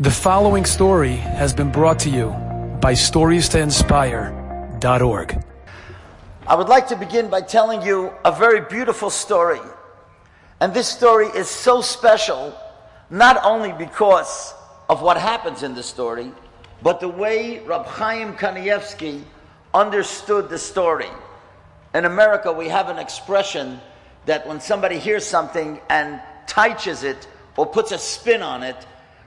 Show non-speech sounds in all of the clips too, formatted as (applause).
The following story has been brought to you by StoriesToInspire.org. I would like to begin by telling you a very beautiful story. And this story is so special, not only because of what happens in the story, but the way Rab Chaim Kanievsky understood the story. In America, we have an expression that when somebody hears something and teaches it or puts a spin on it,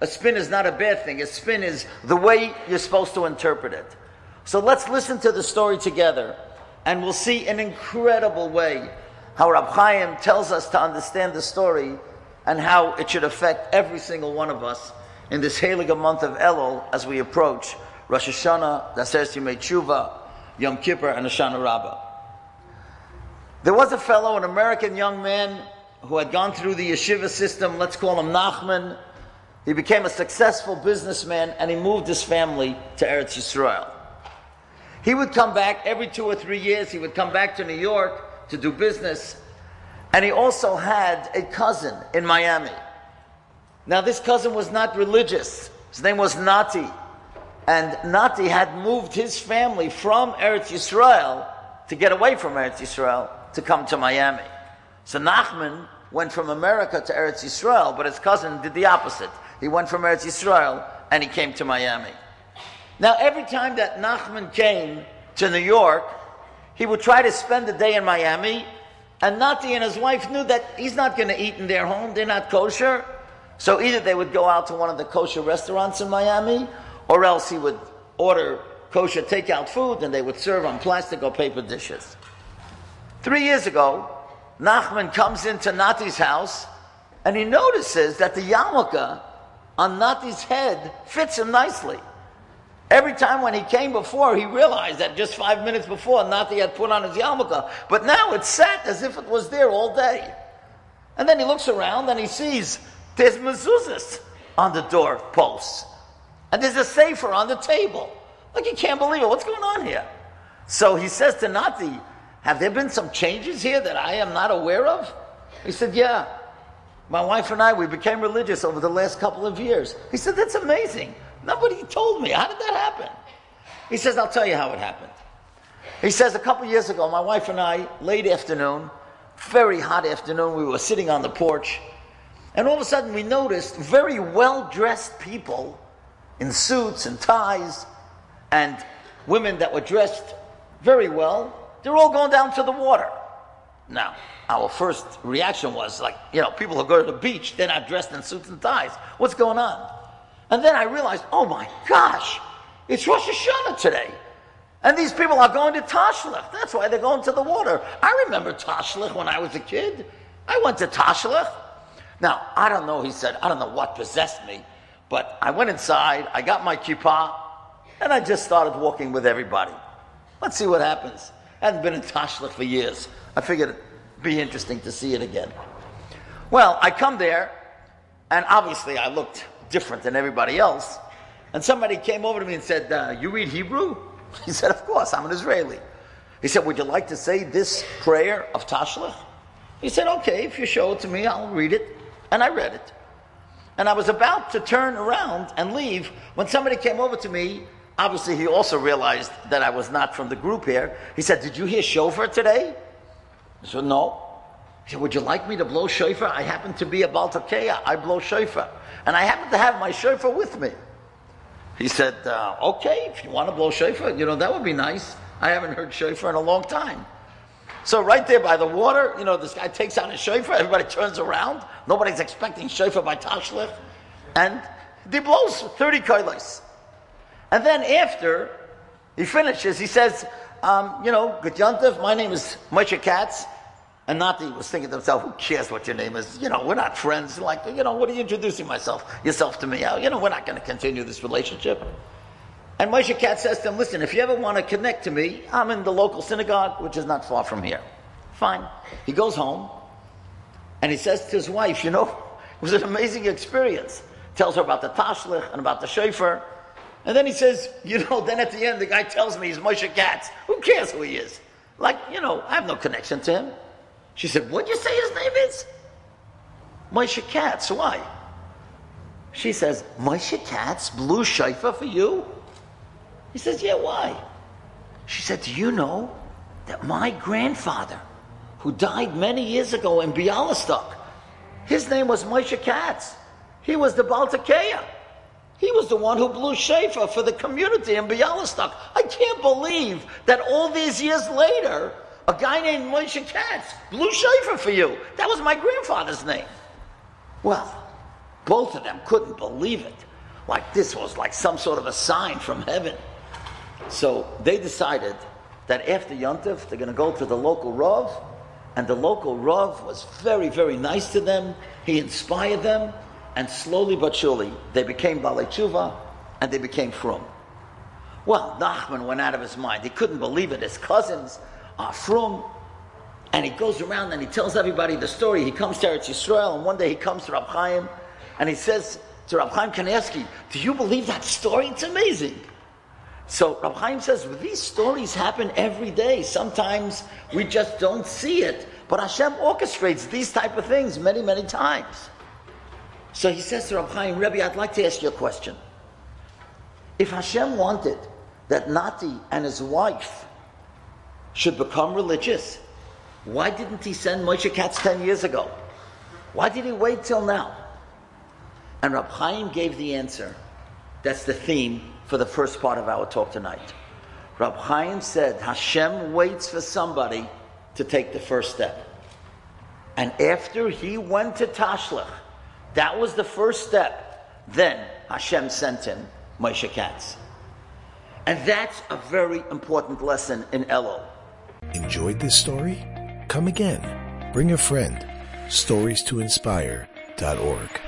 a spin is not a bad thing. A spin is the way you're supposed to interpret it. So let's listen to the story together, and we'll see an incredible way how Rab Chaim tells us to understand the story and how it should affect every single one of us in this Heilige month of Elul as we approach Rosh Hashanah, Daseret Yimei Tshuva, Yom Kippur, and Hoshana Rabbah. There was a fellow, an American young man, who had gone through the yeshiva system. Let's call him Nachman. He became a successful businessman and he moved his family to Eretz Yisrael. He would come back every two or three years. He would come back to New York to do business. And he also had a cousin in Miami. Now, this cousin was not religious. His name was Nati. And Nati had moved his family from Eretz Yisrael to get away from Eretz Yisrael to come to Miami. So Nachman went from America to Eretz Yisrael, but his cousin did the opposite. He went from Eretz Yisrael and he came to Miami. Now, every time that Nachman came to New York, he would try to spend the day in Miami, and Nati and his wife knew that he's not going to eat in their home, they're not kosher. So either they would go out to one of the kosher restaurants in Miami, or else he would order kosher takeout food and they would serve on plastic or paper dishes. Three years ago, Nachman comes into Nati's house and he notices that the yarmulke on Nati's head fits him nicely. Every time when he came before, he realized that just five minutes before, Nati had put on his yarmulke, but now it's sat as if it was there all day. And then he looks around and he sees there's mezuzahs on the door posts. And there's a sefer on the table. Like you can't believe it. What's going on here? So he says to Nati, have there been some changes here that I am not aware of? He said, Yeah. My wife and I, we became religious over the last couple of years. He said, That's amazing. Nobody told me. How did that happen? He says, I'll tell you how it happened. He says, A couple years ago, my wife and I, late afternoon, very hot afternoon, we were sitting on the porch, and all of a sudden we noticed very well dressed people in suits and ties, and women that were dressed very well they're all going down to the water. Now, our first reaction was like, you know, people who go to the beach, they're not dressed in suits and ties. What's going on? And then I realized, oh my gosh, it's Rosh Hashanah today. And these people are going to Tashlich. That's why they're going to the water. I remember Tashlich when I was a kid. I went to Tashlich. Now, I don't know, he said, I don't know what possessed me, but I went inside, I got my kippah, and I just started walking with everybody. Let's see what happens. I hadn't been in Tashlich for years. I figured it'd be interesting to see it again. Well, I come there, and obviously I looked different than everybody else. And somebody came over to me and said, uh, You read Hebrew? (laughs) He said, Of course, I'm an Israeli. He said, Would you like to say this prayer of Tashlich? He said, Okay, if you show it to me, I'll read it. And I read it. And I was about to turn around and leave when somebody came over to me Obviously, he also realized that I was not from the group here. He said, Did you hear shofar today? I said, No. He said, Would you like me to blow shofar? I happen to be a Baal Tokea. I blow shofar. And I happen to have my shofar with me. He said, uh, Okay, if you want to blow shofar, you know, that would be nice. I haven't heard shofar in a long time. So right there by the water, you know, this guy takes out his shofar, everybody turns around. Nobody's expecting shofar by Tashlich. And he blows 30 koilos. And then after he finishes, he says, um, you know, good my name is Moshe Katz. And Nati was thinking to himself, who cares what your name is? You know, we're not friends. Like, you know, what are you introducing myself, yourself to me? You know, we're not going to continue this relationship. And Moshe Katz says to him, listen, if you ever want to connect to me, I'm in the local synagogue, which is not far from here. Fine. He goes home, and he says to his wife, you know, (laughs) it was an amazing experience. Tells her about the tashlich and about the shofar. And then he says, you know, then at the end, the guy tells me he's Moshe Katz. Who cares who he is? Like, you know, I have no connection to him. She said, what'd you say his name is? Moshe Katz. Why? She says, Moshe Katz blew shofar for you? He says, yeah, why? She said, do you know that my grandfather, who died many years ago in Bialystok, his name was Moshe Katz. He was the Baal Tokea. The one who blew shofar for the community in Bialystok. I can't believe that all these years later, a guy named Moshe Katz blew shofar for you. That was my grandfather's name. Well, both of them couldn't believe it. Like this was like some sort of a sign from heaven. So they decided that after Yontif, they're going to go to the local Rav, and the local Rav was very, very nice to them. He inspired them, and slowly but surely, they became Balei Tshuva, and they became Frum. Well, Nachman went out of his mind. He couldn't believe it. His cousins are Frum, and he goes around and he tells everybody the story. He comes to Eretz Yisrael, and one day he comes to Rab Chaim, and he says to Rab Chaim Kanievsky, do you believe that story? It's amazing. So Rab Chaim says, well, these stories happen every day. Sometimes we just don't see it. But Hashem orchestrates these type of things many, many times. So he says to Rab Chaim, Rebbe, I'd like to ask you a question. If Hashem wanted that Nati and his wife should become religious, why didn't he send Moshe Katz 10 years ago? Why did he wait till now? And Rab Chaim gave the answer. That's the theme for the first part of our talk tonight. Rab Chaim said, Hashem waits for somebody to take the first step. And after he went to Tashlich, that was the first step. Then Hashem sent him Moshe Katz. And that's a very important lesson in Elul. Enjoyed this story? Come again. Bring a friend. Stories to inspire.org.